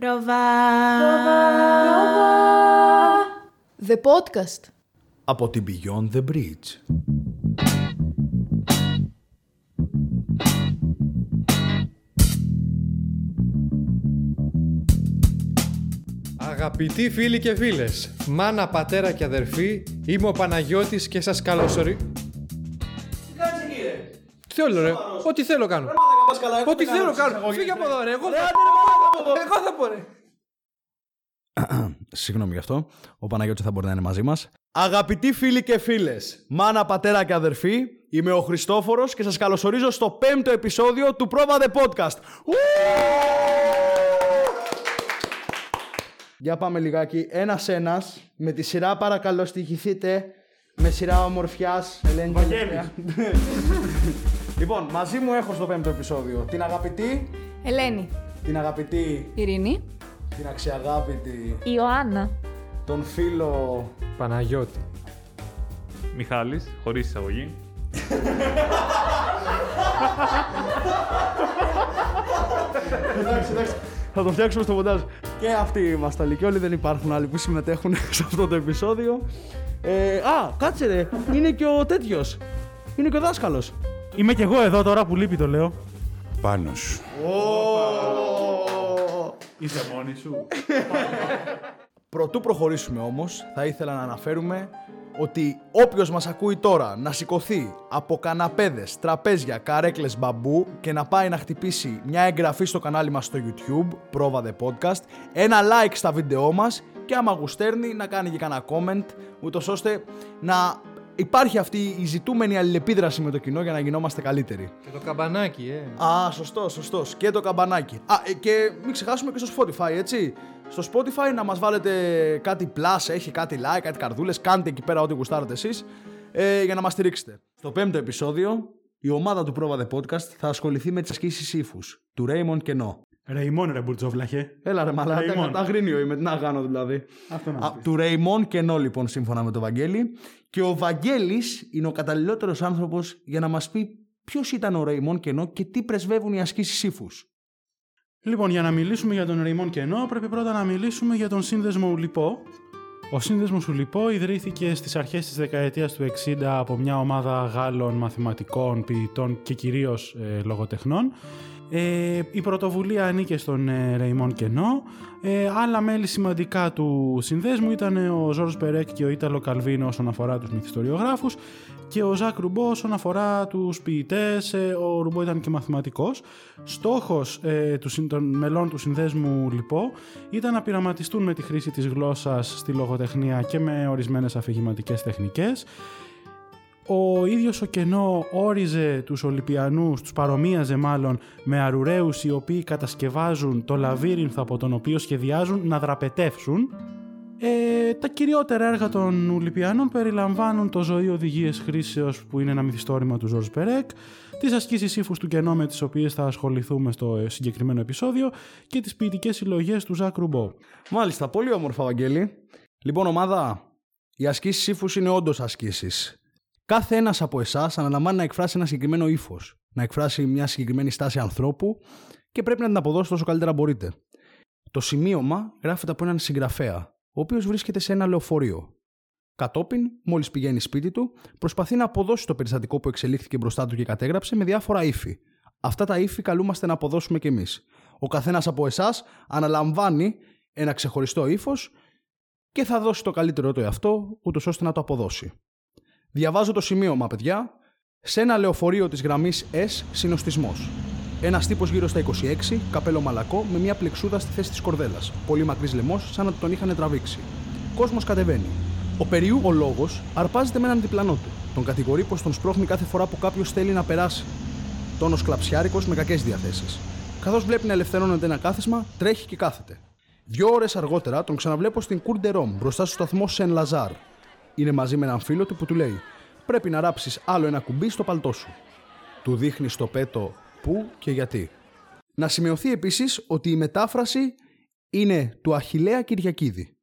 Πρόβα. The podcast. από την Beyond the Bridge. Αγαπητοί φίλοι και φίλες, μάνα, πατέρα και αδερφή, είμαι ο Παναγιώτης και σας καλωσορι... Τι θέλω ρε, ό,τι θέλω κάνω. Ό,τι θέλω κάνω. Φύγε από εδώ ρε, εγώ θα Εγώ θα πω ρε. Συγγνώμη γι' αυτό. Ο Παναγιώτης θα μπορεί να είναι μαζί μας. Αγαπητοί φίλοι και φίλες, μάνα, πατέρα και αδερφή, είμαι ο Χριστόφορος και σας καλωσορίζω στο πέμπτο επεισόδιο του Πρόβα The Podcast. Ου! Για πάμε λιγάκι ένας ένας, με τη σειρά παρακαλώ στοιχηθείτε, με σειρά ομορφιάς, Ελένη. λοιπόν, μαζί μου έχω στο πέμπτο επεισόδιο την αγαπητή, Ελένη. Την αγαπητή, Ειρήνη. την αξιαγάπητη, Ιωάννα. τον φίλο Παναγιώτη. Μιχάλης, χωρίς εισαγωγή. εντάξει, εντάξει. Θα το φτιάξουμε στο μοντάζ. Και αυτοί είμαστε και όλοι δεν υπάρχουν άλλοι που συμμετέχουν σε αυτό το επεισόδιο. Ε, α, κάτσε ρε. Είναι και ο τέτοιος. Είναι και ο δάσκαλος. Είμαι κι εγώ εδώ τώρα που λείπει το λέω. Πάνος. Είσαι μόνη σου. Πρωτού προχωρήσουμε όμως, θα ήθελα να αναφέρουμε ότι όποιος μας ακούει τώρα να σηκωθεί από καναπέδες, τραπέζια, καρέκλες μπαμπού και να πάει να χτυπήσει μια εγγραφή στο κανάλι μας στο YouTube, Πρόβα The Podcast, ένα like στα βίντεό μας και άμα γουστέρνει να κάνει και κανένα comment, ούτως ώστε να υπάρχει αυτή η ζητούμενη αλληλεπίδραση με το κοινό για να γινόμαστε καλύτεροι. Και το καμπανάκι, ε. Α, σωστό, σωστό. Και το καμπανάκι. Α, ε, και μην ξεχάσουμε και στο Spotify, έτσι. Στο Spotify να μας βάλετε κάτι plus, έχει κάτι like, κάτι καρδούλες, κάντε εκεί πέρα ό,τι γουστάρετε εσείς ε, για να μας στηρίξετε. Στο πέμπτο επεισόδιο, η ομάδα του Πρόβα The Podcast θα ασχοληθεί με τις ασκήσεις ύφους του Raymond Κενό. Ρεϊμόν ρε μπουρτζόβλαχε. Έλα ρε μαλάκα, Raymond. τα αγρίνιο είμαι, τι να κάνω δηλαδή. Αυτό να Α, πεις. του Ρεϊμόν Κενό λοιπόν σύμφωνα με τον Βαγγέλη και ο Βαγγέλης είναι ο καταλληλότερος άνθρωπος για να μας πει ποιος ήταν ο Ρεϊμόν Κενό και τι πρεσβεύουν οι ασκήσεις ύφους. Λοιπόν, για να μιλήσουμε για τον Ρεϊμόν Κενό, πρέπει πρώτα να μιλήσουμε για τον σύνδεσμο Ουλιπό. Ο σύνδεσμος Ουλιπό ιδρύθηκε στις αρχές της δεκαετίας του 60 από μια ομάδα Γάλλων μαθηματικών, ποιητών και κυρίως ε, λογοτεχνών. Ε, η πρωτοβουλία ανήκε στον ε, Ρεϊμόν Κενό. Ε, άλλα μέλη σημαντικά του συνδέσμου ήταν ο Ζόρος Περέκ και ο Ήταλο Καλβίνο όσον αφορά τους μυθιστοριογράφους και ο Ζακ Ρουμπό όσον αφορά τους ποιητές, ε, ο Ρουμπό ήταν και μαθηματικός. Στόχος ε, του, συν- των μελών του συνδέσμου λοιπόν ήταν να πειραματιστούν με τη χρήση της γλώσσας στη λογοτεχνία και με ορισμένες αφηγηματικές τεχνικές. Ο ίδιος ο Κενό όριζε τους Ολυμπιανούς, τους παρομοίαζε μάλλον με αρουραίους οι οποίοι κατασκευάζουν το λαβύρινθο από τον οποίο σχεδιάζουν να δραπετεύσουν. Ε, τα κυριότερα έργα των Ολυμπιανών περιλαμβάνουν το «Ζωή οδηγίες χρήσεως» που είναι ένα μυθιστόρημα του Ζορς Περέκ, τις ασκήσεις ύφους του Κενό με τις οποίες θα ασχοληθούμε στο ε, συγκεκριμένο επεισόδιο και τις ποιητικές συλλογές του Ζακ Ρουμπό. Μάλιστα, πολύ όμορφα, Βαγγέλη. Λοιπόν, ομάδα, οι ασκήσεις ύφους είναι όντως ασκήσεις. Κάθε ένας από εσάς αναλαμβάνει να εκφράσει ένα συγκεκριμένο ύφος, να εκφράσει μια συγκεκριμένη στάση ανθρώπου και πρέπει να την αποδώσετε όσο καλύτερα μπορείτε. Το σημείωμα γράφεται από έναν συγγραφέα, ο οποίος βρίσκεται σε ένα λεωφορείο. Κατόπιν, μόλις πηγαίνει σπίτι του, προσπαθεί να αποδώσει το περιστατικό που εξελίχθηκε μπροστά του και κατέγραψε με διάφορα ύφη. Αυτά τα ύφη καλούμαστε να αποδώσουμε κι εμείς. Ο καθένας από εσάς αναλαμβάνει ένα ξεχωριστό ύφος και θα δώσει το καλύτερο του εαυτό, ούτως ώστε να το αποδώσει. Διαβάζω το σημείωμα, παιδιά. Σε ένα λεωφορείο της γραμμής S, συνοστισμός. Ένας τύπος γύρω στα 26, καπέλο μαλακό, με μια πλεξούδα στη θέση της κορδέλας. Πολύ μακρύς λαιμός, σαν να τον είχαν τραβήξει. Κόσμος κατεβαίνει. Ο περιού, ο λόγος, αρπάζεται με έναν διπλανό του. Τον κατηγορεί πως τον σπρώχνει κάθε φορά που κάποιος θέλει να περάσει. Τόνος κλαψιάρικος με κακές διαθέσεις. Καθώς βλέπει να ελευθερώνεται ένα κάθισμα, τρέχει και κάθεται. Δύο ώρες αργότερα τον ξαναβλέπω στην Cour de Rome μπροστά στο σταθμό Σεν Λαζάρ. Είναι μαζί με έναν φίλο του που του λέει: Πρέπει να ράψεις άλλο ένα κουμπί στο παλτό σου. Του δείχνει στο πέτο πού και γιατί. Να σημειωθεί επίσης ότι η μετάφραση είναι του Αχηλέα Κυριακίδη.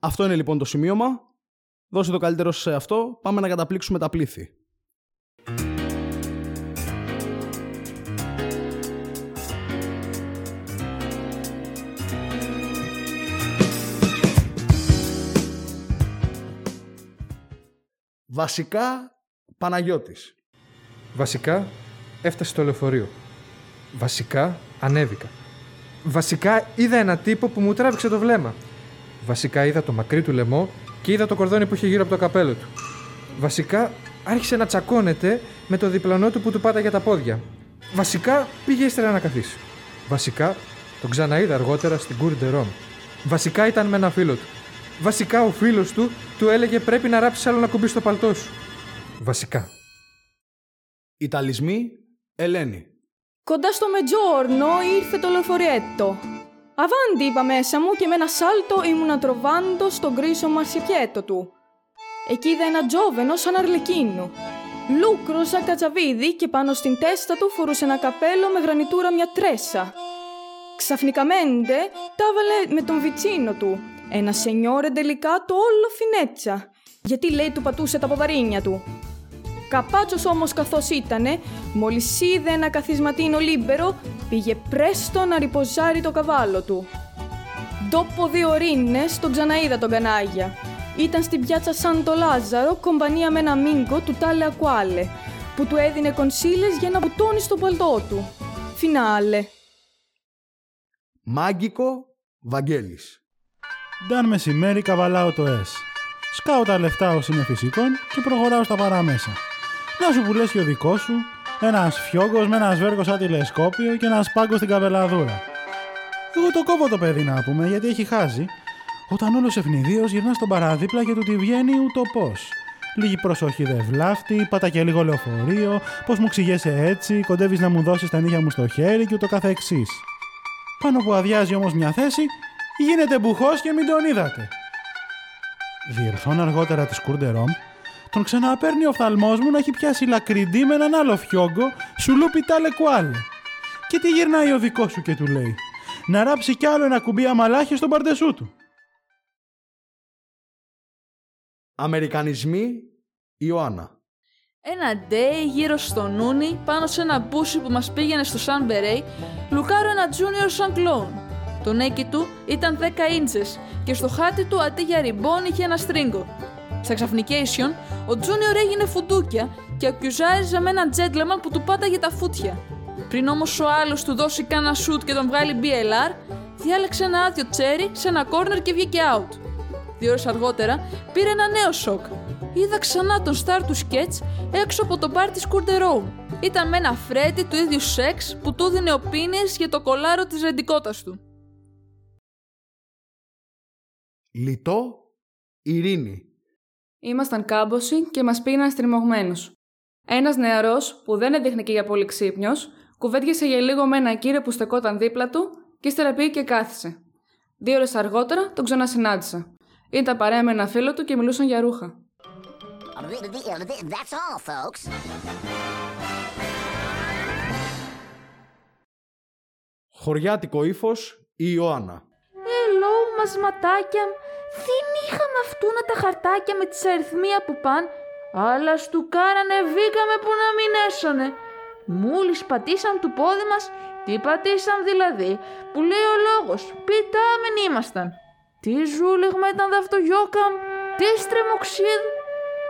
Αυτό είναι λοιπόν το σημείωμα. Δώσε το καλύτερο σε αυτό. Πάμε να καταπλήξουμε τα πλήθη. Βασικά, Παναγιώτης. Βασικά, έφτασε στο λεωφορείο. Βασικά, ανέβηκα. Βασικά, είδα ένα τύπο που μου τράβηξε το βλέμμα. Βασικά, είδα το μακρύ του λαιμό και είδα το κορδόνι που είχε γύρω από το καπέλο του. Βασικά, άρχισε να τσακώνεται με το διπλανό του που του πάταγε τα πόδια. Βασικά, πήγε ύστερα να καθίσει. Βασικά, τον ξαναείδα αργότερα στην Cour de Rome. Βασικά, ήταν με ένα φίλο του. Βασικά, ο φίλος του του έλεγε πρέπει να ράψεις άλλο να κουμπί στο παλτό σου. Βασικά. Ιταλισμοί, Ελένη. Κοντά στο Μετζόρνο ήρθε το λεωφοριέτο. Αβάντι είπα μέσα μου και με ένα σάλτο ήμουνα τροβάντο στον κρίσο μαρσιπιέτο του. Εκεί είδα ένα τζόβενο σαν αρλεκίνου. Λούκροζα κατσαβίδι και πάνω στην τέστα του φορούσε ένα καπέλο με γρανιτούρα μια τρέσα. Ξαφνικαμέντε τα έβαλε με τον βιτσίνο του. Ένα σενιόρε το όλο φινέτσα. Γιατί λέει του πατούσε τα ποδαρίνια του. Καπάτσος όμως καθώς ήτανε, μόλις είδε ένα καθισματίνο λίμπερο, πήγε πρέστο να ριποζάρει το καβάλο του. Ντόπο δύο ωρίνες τον ξαναείδα τον κανάγια. Ήταν στην πιάτσα Σαν το Λάζαρο, κομπανία με ένα μίγκο του Τάλε Ακουάλε, που του έδινε κονσίλες για να μπουτώνει στο παλτό του. Φινάλε. Μάγκικο, Βαγγέλης. Νταν μεσημέρι καβαλάω το S. Σκάω τα λεφτά ως είναι φυσικών και προχωράω στα παραμέσα. Να σου πουλέσει ο δικός σου, ένας φιόγκος με ένα σβέρκο σαν τηλεσκόπιο και ένας σπάγκο στην καβελαδούρα. Εγώ το κόβω το παιδί να πούμε γιατί έχει χάσει. Όταν όλος ευνηδίω γυρνά στον παραδίπλα και του τη βγαίνει ούτω πώς. Λίγη προσοχή δε βλάφτη, πάτα και λίγο λεωφορείο, πώς μου ξηγέσαι έτσι, κοντεύεις να μου δώσεις τα νύχια μου στο χέρι και ούτω καθεξής. Πάνω που αδειάζει όμως μια θέση, γίνεται μπουχός και μην τον είδατε. Διερθών αργότερα τη Κούρντερομ, τον ξαναπέρνει ο φθαλμός μου να έχει πιάσει λακριντή με έναν άλλο φιόγκο, σουλούπι τάλε κουάλε. Και τι γυρνάει ο δικός σου και του λέει, να ράψει κι άλλο ένα κουμπί αμαλάχη στον παρτεσού του. Αμερικανισμοί, Ιωάννα. Ένα ντέι γύρω στο νούνι, πάνω σε ένα μπούσι που μας πήγαινε στο Σαν Μπερέι, λουκάρω ένα junior σαν κλόουν. Το νέκι του ήταν 10 ίντσες και στο χάτι του αντί για ριμπόν είχε ένα στρίγκο. Στα ξαφνικέισιον, ο Τζούνιορ έγινε φουντούκια και ακουζάριζε με έναν τζέντλεμαν που του πάταγε τα φούτια. Πριν όμως ο άλλος του δώσει κάνα σουτ και τον βγάλει BLR, διάλεξε ένα άδειο τσέρι σε ένα κόρνερ και βγήκε out. Δύο ώρες αργότερα πήρε ένα νέο σοκ. Είδα ξανά τον στάρ του σκέτς έξω από το μπαρ της Κουρντερόου. Ήταν με ένα φρέτι του ίδιου σεξ που του δίνει ο για το κολάρο της ρεντικότα του. Λιτό, Ειρήνη. Ήμασταν κάμποσοι και μας πήγαιναν στριμωγμένους. Ένας νεαρός, που δεν έδειχνε και για πολύ ξύπνιος, κουβέντιασε για λίγο με ένα κύριο που στεκόταν δίπλα του και ύστερα πήγε και κάθισε. Δύο ώρες αργότερα τον ξανασυνάντησα. Ήταν παρέα με ένα φίλο του και μιλούσαν για ρούχα. That's all, folks. Χωριάτικο ύφος η Ιωάννα. Hello, μασματάκια. Δεν είχαμε να τα χαρτάκια με τις αριθμία που παν, αλλά στου κάρανε βήκαμε που να μην έσωνε. Μόλις πατήσαν του πόδι μας, τι πατήσαν δηλαδή, που λέει ο λόγος, πιτάμεν ήμασταν. Τι ζούλεγμα ήταν αυτό γιόκαμ, τι στρεμοξίδ.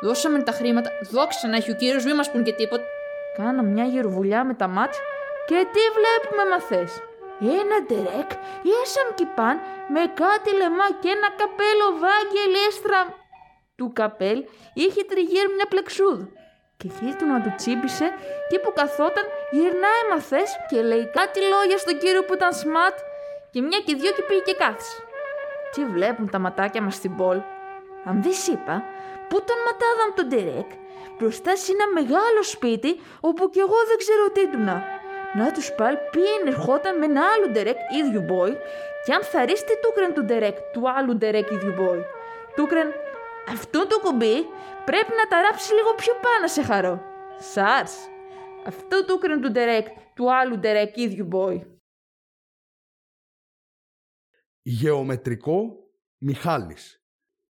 Δώσαμε τα χρήματα, δόξα να έχει ο κύριος, μη μας πουν και τίποτα. Κάνα μια γεροβουλιά με τα μάτια και τι βλέπουμε μαθές. Ένα ντερεκ ή έσαν κυπάν με κάτι λεμά και ένα καπέλο βάγγελ Του καπέλ είχε τριγύρω μια πλεξούδ και του να του τσίπησε και που καθόταν γυρνάει μαθές και λέει κάτι λόγια στον κύριο που ήταν σματ και μια και δυο και πήγε και κάθισε. Τι βλέπουν τα ματάκια μας στην πόλ. Αν δεις είπα, πού τον ματάδαν τον Ντερεκ, μπροστά σε ένα μεγάλο σπίτι όπου κι εγώ δεν ξέρω τι του να. Να τους πάλι πήγαινε ερχόταν με ένα άλλο ντερεκ ίδιου boy και αν θα ρίστε του του ντερεκ του άλλου ντερεκ ίδιου boy. Του αυτό το κουμπί πρέπει να τα ράψει λίγο πιο πάνω σε χαρό. Σάρς. Αυτό του του ντερεκ του άλλου ντερεκ ίδιου boy. Γεωμετρικό Μιχάλης.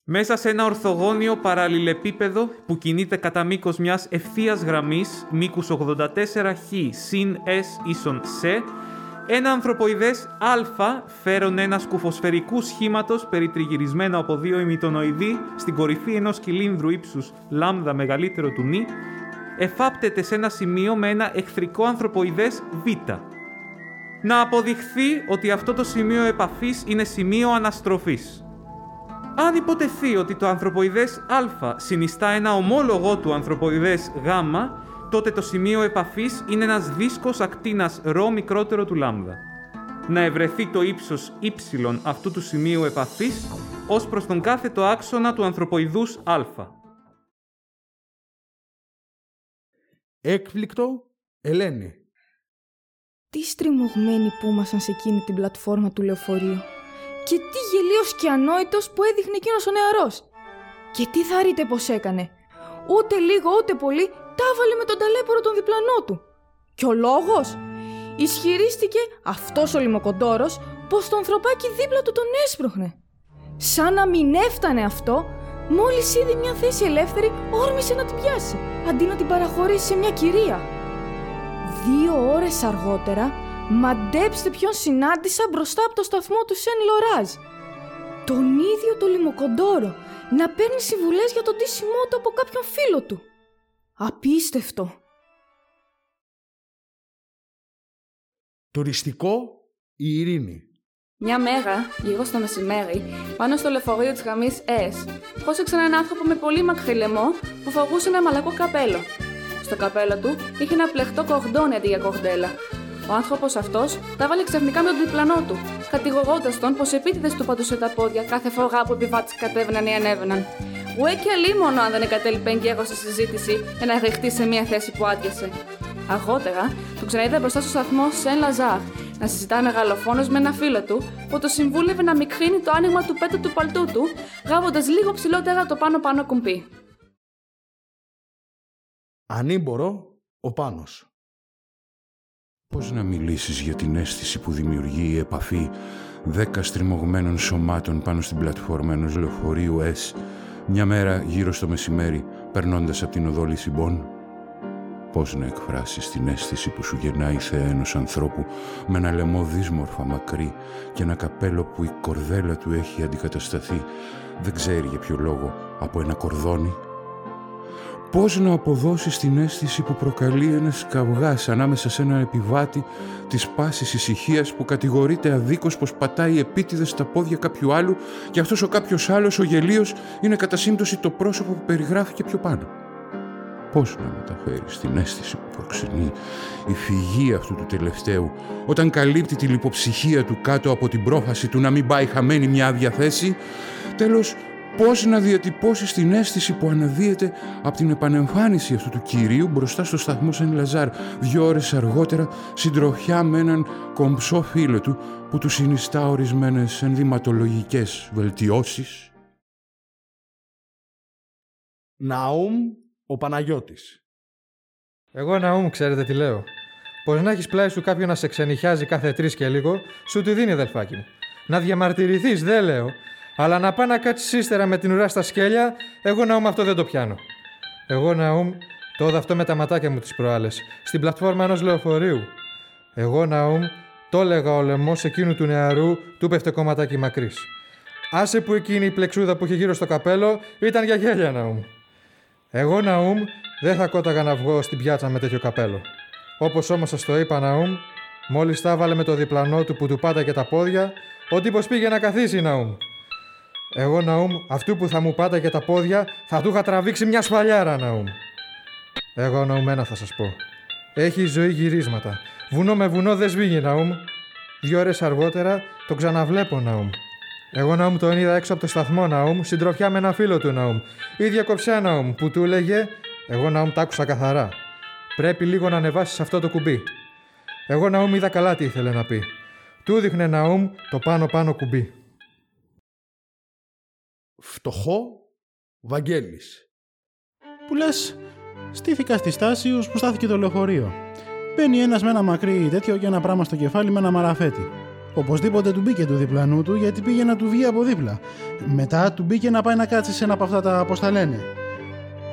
Μέσα σε ένα ορθογώνιο παραλληλεπίπεδο που κινείται κατά μήκος μιας ευθείας γραμμής μήκους 84 χ συν s ίσον σε, ένα ανθρωποειδές α φέρον ένα σκουφοσφαιρικού σχήματος περιτριγυρισμένο από δύο ημιτονοειδή στην κορυφή ενός κυλίνδρου ύψους λάμδα μεγαλύτερο του νη, εφάπτεται σε ένα σημείο με ένα εχθρικό ανθρωποειδές β. Να αποδειχθεί ότι αυτό το σημείο επαφής είναι σημείο αναστροφής. Αν υποτεθεί ότι το ανθρωποειδές α συνιστά ένα ομόλογο του ανθρωποειδές γ, τότε το σημείο επαφής είναι ένας δίσκος ακτίνας ρ μικρότερο του λάμδα. Να ευρεθεί το ύψος y αυτού του σημείου επαφής ως προς τον κάθετο άξονα του ανθρωποειδούς α. Έκπληκτο, Ελένη. Τι στριμωγμένοι που ήμασταν σε εκείνη την πλατφόρμα του λεωφορείου. Και τι γελίος και ανόητος που έδειχνε εκείνος ο νεαρός. Και τι θα ρείτε πως έκανε. Ούτε λίγο ούτε πολύ τα έβαλε με τον ταλέπορο τον διπλανό του. Και ο λόγος; Ισχυρίστηκε αυτός ο λιμοκοντόρος πως το ανθρωπάκι δίπλα του τον έσπροχνε. Σαν να μην έφτανε αυτό, μόλις είδε μια θέση ελεύθερη, όρμησε να την πιάσει, αντί να την παραχωρήσει σε μια κυρία. Δύο ώρες αργότερα, μαντέψτε ποιον συνάντησα μπροστά από το σταθμό του Σεν Λοράζ. Τον ίδιο το λιμοκοντόρο, να παίρνει συμβουλές για τον τίσιμό του από κάποιον φίλο του. Απίστευτο. Τουριστικό η ειρήνη. Μια μέρα, γύρω στο μεσημέρι, πάνω στο λεωφορείο της γραμμής S, πρόσεξαν έναν άνθρωπο με πολύ μακρύ λαιμό που φορούσε ένα μαλακό καπέλο. Στο καπέλο του είχε ένα πλεχτό κορδόνι αντί για κορδέλα. Ο άνθρωπος αυτός τα βάλε ξαφνικά με τον διπλανό του, κατηγορώντας τον πως επίτηδες του πατούσε τα πόδια κάθε φορά που οι επιβάτε κατέβαιναν ή ανέβαιναν. Ουέ και αλίμονο αν δεν εκατέλειπε εγκαίρω στη συζήτηση για να ρεχτεί σε μια θέση που άδειασε. Αργότερα, τον ξαναείδα μπροστά στο σταθμό Σεν Λαζάρ να συζητάει μεγαλοφόνος με ένα φίλο του που το συμβούλευε να μικρύνει το άνοιγμα του πέτου του παλτού του, γάβοντα λίγο ψηλότερα το πάνω-πάνω κουμπί. Ανήμπορο, ο Πάνος. Πώς να μιλήσεις για την αίσθηση που δημιουργεί η επαφή δέκα στριμωγμένων σωμάτων πάνω στην πλατφόρμα ενός λεωφορείου S μια μέρα γύρω στο μεσημέρι περνώντας από την οδό Λισιμπών; Πώς να εκφράσεις την αίσθηση που σου γεννάει η θέα ενός ανθρώπου με ένα λαιμό δύσμορφα μακρύ και ένα καπέλο που η κορδέλα του έχει αντικατασταθεί δεν ξέρει για ποιο λόγο από ένα κορδόνι; Πώς να αποδώσεις την αίσθηση που προκαλεί ένας καυγάς ανάμεσα σε έναν επιβάτη της πάσης ησυχίας που κατηγορείται αδίκως πως πατάει επίτηδες στα πόδια κάποιου άλλου και αυτός ο κάποιος άλλος, ο γελίος, είναι κατά σύμπτωση το πρόσωπο που περιγράφηκε πιο πάνω. Πώς να μεταφέρεις την αίσθηση που προξενεί η φυγή αυτού του τελευταίου όταν καλύπτει τη λιποψυχία του κάτω από την πρόφαση του να μην πάει χαμένη μια άδεια θέση; Τέλος, πώς να διατυπώσει την αίσθηση που αναδύεται από την επανεμφάνιση αυτού του κυρίου μπροστά στο σταθμό Σεν Λαζάρ δύο ώρες αργότερα συντροφιά με έναν κομψό φίλο του που του συνιστά ορισμένες ενδυματολογικές βελτιώσεις. Ναούμ ο Παναγιώτης. Εγώ Ναούμ, ξέρετε τι λέω. Πως να έχεις πλάι σου κάποιον να σε ξενυχιάζει κάθε τρεις και λίγο, σου τη δίνει αδελφάκι μου. Να διαμαρτυρηθείς, δεν λέω, αλλά να πάει να κάτσεις ύστερα με την ουρά στα σκέλια, εγώ Ναούμ αυτό δεν το πιάνω. Εγώ Ναούμ, το είδα αυτό με τα ματάκια μου τις προάλλες, στην πλατφόρμα ενός λεωφορείου. Εγώ Ναούμ, το έλεγα ο λαιμός εκείνου του νεαρού, του πέφτε κομματάκι μακρύς. Άσε που εκείνη η πλεξούδα που είχε γύρω στο καπέλο ήταν για γέλια Ναούμ. Εγώ Ναούμ δεν θα κόταγα να βγω στην πιάτσα με τέτοιο καπέλο. Όπως όμως σας το είπα Ναούμ, μόλις τα έβαλε με το διπλανό του που του πάταγε τα πόδια, ο τύπος πήγε να καθίσει Ναούμ. Εγώ Ναούμ, αυτού που θα μου πάταγε τα πόδια, θα του είχα τραβήξει μια σφαλιάρα Ναούμ. Εγώ Ναούμ ένα θα σας πω. Έχει η ζωή γυρίσματα. Βουνό με βουνό δεν σβήγει Ναούμ. Δύο ώρες αργότερα το ξαναβλέπω Ναούμ. Εγώ Ναούμ τον είδα έξω από το σταθμό Ναούμ, συντροφιά με ένα φίλο του Ναούμ. Ίδια κοψιά Ναούμ που του έλεγε Εγώ Ναούμ τα άκουσα καθαρά. Πρέπει λίγο να ανεβάσεις αυτό το κουμπί. Εγώ Ναούμ είδα καλά τι ήθελε να πει. Του δείχνε Ναούμ το πάνω πάνω κουμπί. Φτωχό Βαγγέλης. Που λες, στήθηκα στη στάση ως που στάθηκε το λεωφορείο. Μπαίνει ένας με ένα μακρύ τέτοιο και ένα πράγμα στο κεφάλι με ένα μαραφέτη. Οπωσδήποτε του μπήκε του διπλανού του γιατί πήγε να του βγει από δίπλα. Μετά του μπήκε να πάει να κάτσει σε ένα από αυτά τα πώς τα λένε.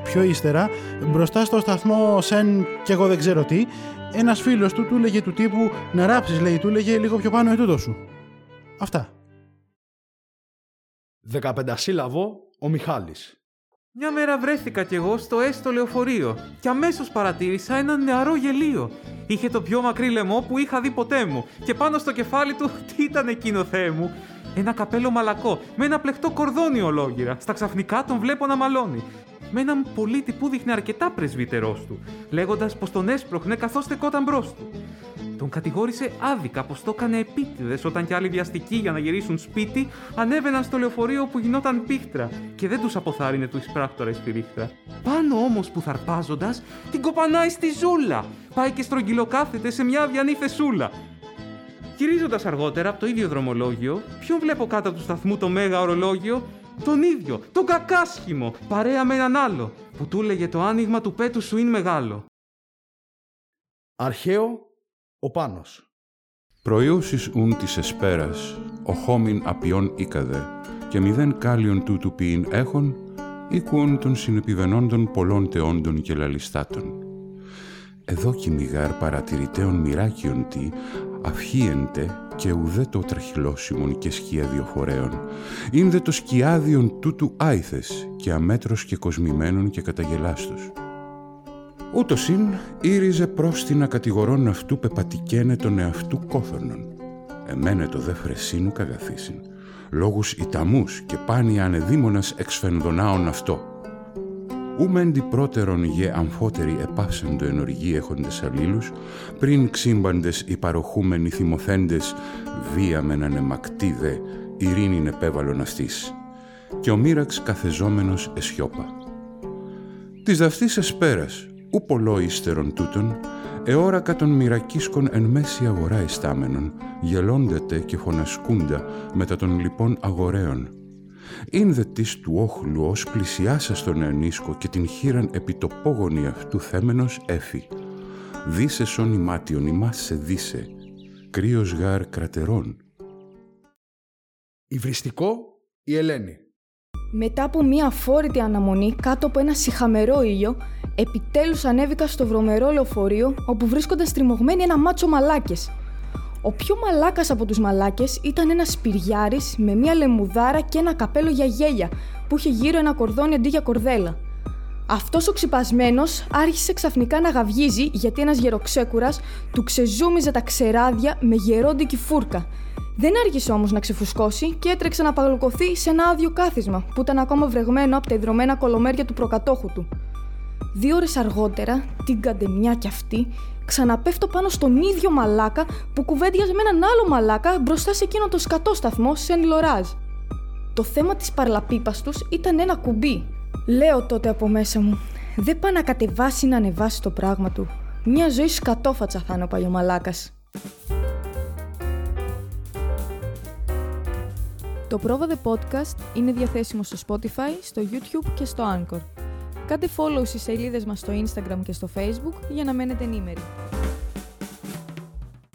πιο ύστερα, μπροστά στο σταθμό Σεν και εγώ δεν ξέρω τι, ένας φίλος του του έλεγε του τύπου να ράψεις, λέει, του έλεγε λίγο πιο πάνω ετούτο σου. Αυτά. 15 σύλλαβο ο Μιχάλης. Μια μέρα βρέθηκα κι εγώ στο έστω λεωφορείο και αμέσως παρατήρησα ένα νεαρό γελίο. Είχε το πιο μακρύ λαιμό που είχα δει ποτέ μου και πάνω στο κεφάλι του τι ήταν εκείνο θεέ μου; Ένα καπέλο μαλακό με ένα πλεκτό κορδόνι ολόγυρα. Στα ξαφνικά τον βλέπω να μαλώνει. Με έναν πολίτη που δείχνει αρκετά πρεσβύτερός του, λέγοντας πως τον έσπροχνε καθώς στεκόταν μπρος του. Τον κατηγόρησε άδικα πως το έκανε επίτηδες όταν κι άλλοι βιαστικοί για να γυρίσουν σπίτι ανέβαιναν στο λεωφορείο που γινόταν πίχτρα και δεν τους αποθάρρυνε του εισπράκτορα ρίχτρα. Πάνω όμως που θαρπάζοντας την κοπανάει στη ζούλα. Πάει και στρογγυλοκάθεται σε μια αδιανή θεσούλα. Γυρίζοντας αργότερα από το ίδιο δρομολόγιο, ποιον βλέπω κάτω από του σταθμού το μέγα ορολόγιο, τον ίδιο, τον κακάσχημο, παρέα με έναν άλλο, που του έλεγε το άνοιγμα του πέτου σου είναι μεγάλο. Αρχαίο ο Πάνος. Προϊούσεις ουν της εσπέρας, ο χόμιν απειών ήκαδε, και μηδέν κάλιον τούτου ποιήν έχων, οίκουον των συνεπιβενόντων πολλών τεόντων και λαλιστάτων. Εδώ κυνηγάρ παρατηρητέων μοιράκιον τι, αυχίεντε και ουδέ το τραχυλώσιμον και σκιαδιοφορέων, είναι το σκιάδιον τούτου άηθες και αμέτρος και κοσμημένων και καταγελάστος. Ούτως συν ήριζε πρόστινα κατηγορών αυτού πεπατικένε τον εαυτού κόθωνον. Εμένε το δε φρεσίνου καγαθήσιν. Λόγους ιταμούς και πάνια ανεδίμονας εξφενδονάων αυτό. Ούμεντι πρώτερον γε αμφότεροι επάυσεντο εν οργή έχοντες αλλήλους, πριν ξύμπαντες οι παροχούμενοι θυμοθέντες, βία μεν ανεμακτίδε, ειρήνην επέβαλον αυτής. Και ο μοίραξ καθεζόμενος εσιώπα. Της δαυτής εσπέρας, ου πολλό ύστερον τούτον, εόρακα των μοιρακίσκων εν μέση αγορά εστάμενων, γελώντετε και φωνασκούντα μετά των λοιπόν αγορέων. Ειν δε της του όχλου ως πλησιάσα στον ενίσκο και την χείραν επιτοπόγονη αυτού θέμενος έφη. Δίσε σον ημάτιον ημάς σε δίσε, κρύος γάρ κρατερών. Υβριστικό η Ελένη. Μετά από μία αφόρητη αναμονή κάτω από ένα σιχαμερό ήλιο, επιτέλους ανέβηκα στο βρωμερό λεωφορείο όπου βρίσκονταν στριμωγμένοι ένα μάτσο μαλάκες. Ο πιο μαλάκας από τους μαλάκες ήταν ένας σπυριάρης με μία λεμουδάρα και ένα καπέλο για γέλια που είχε γύρω ένα κορδόνι αντί για κορδέλα. Αυτός ο ξυπασμένος άρχισε ξαφνικά να γαυγίζει γιατί ένας γεροξέκουρας του ξεζούμιζε τα ξεράδια με γερόντικη φούρκα δεν άργησε όμως να ξεφουσκώσει και έτρεξε να παγλουκωθεί σε ένα άδειο κάθισμα που ήταν ακόμα βρεγμένο από τα ιδρωμένα κολομέρια του προκατόχου του. Δύο ώρες αργότερα, την καντεμιά κι αυτή, ξαναπέφτω πάνω στον ίδιο μαλάκα που κουβέντιαζε με έναν άλλο μαλάκα μπροστά σε εκείνο το σκατό σταθμό Σεν Λοράζ. Το θέμα της παρλαπίπα τους ήταν ένα κουμπί. Λέω τότε από μέσα μου, δεν πάει να κατεβάσει να ανεβάσει το πράγμα του. Μια ζωή σκατόφατσα θα είναι ο παλιωμαλάκας. Το Πρόβα The Podcast είναι διαθέσιμο στο Spotify, στο YouTube και στο Anchor. Κάντε follow στις σελίδες μας στο Instagram και στο Facebook για να μένετε ενήμεροι.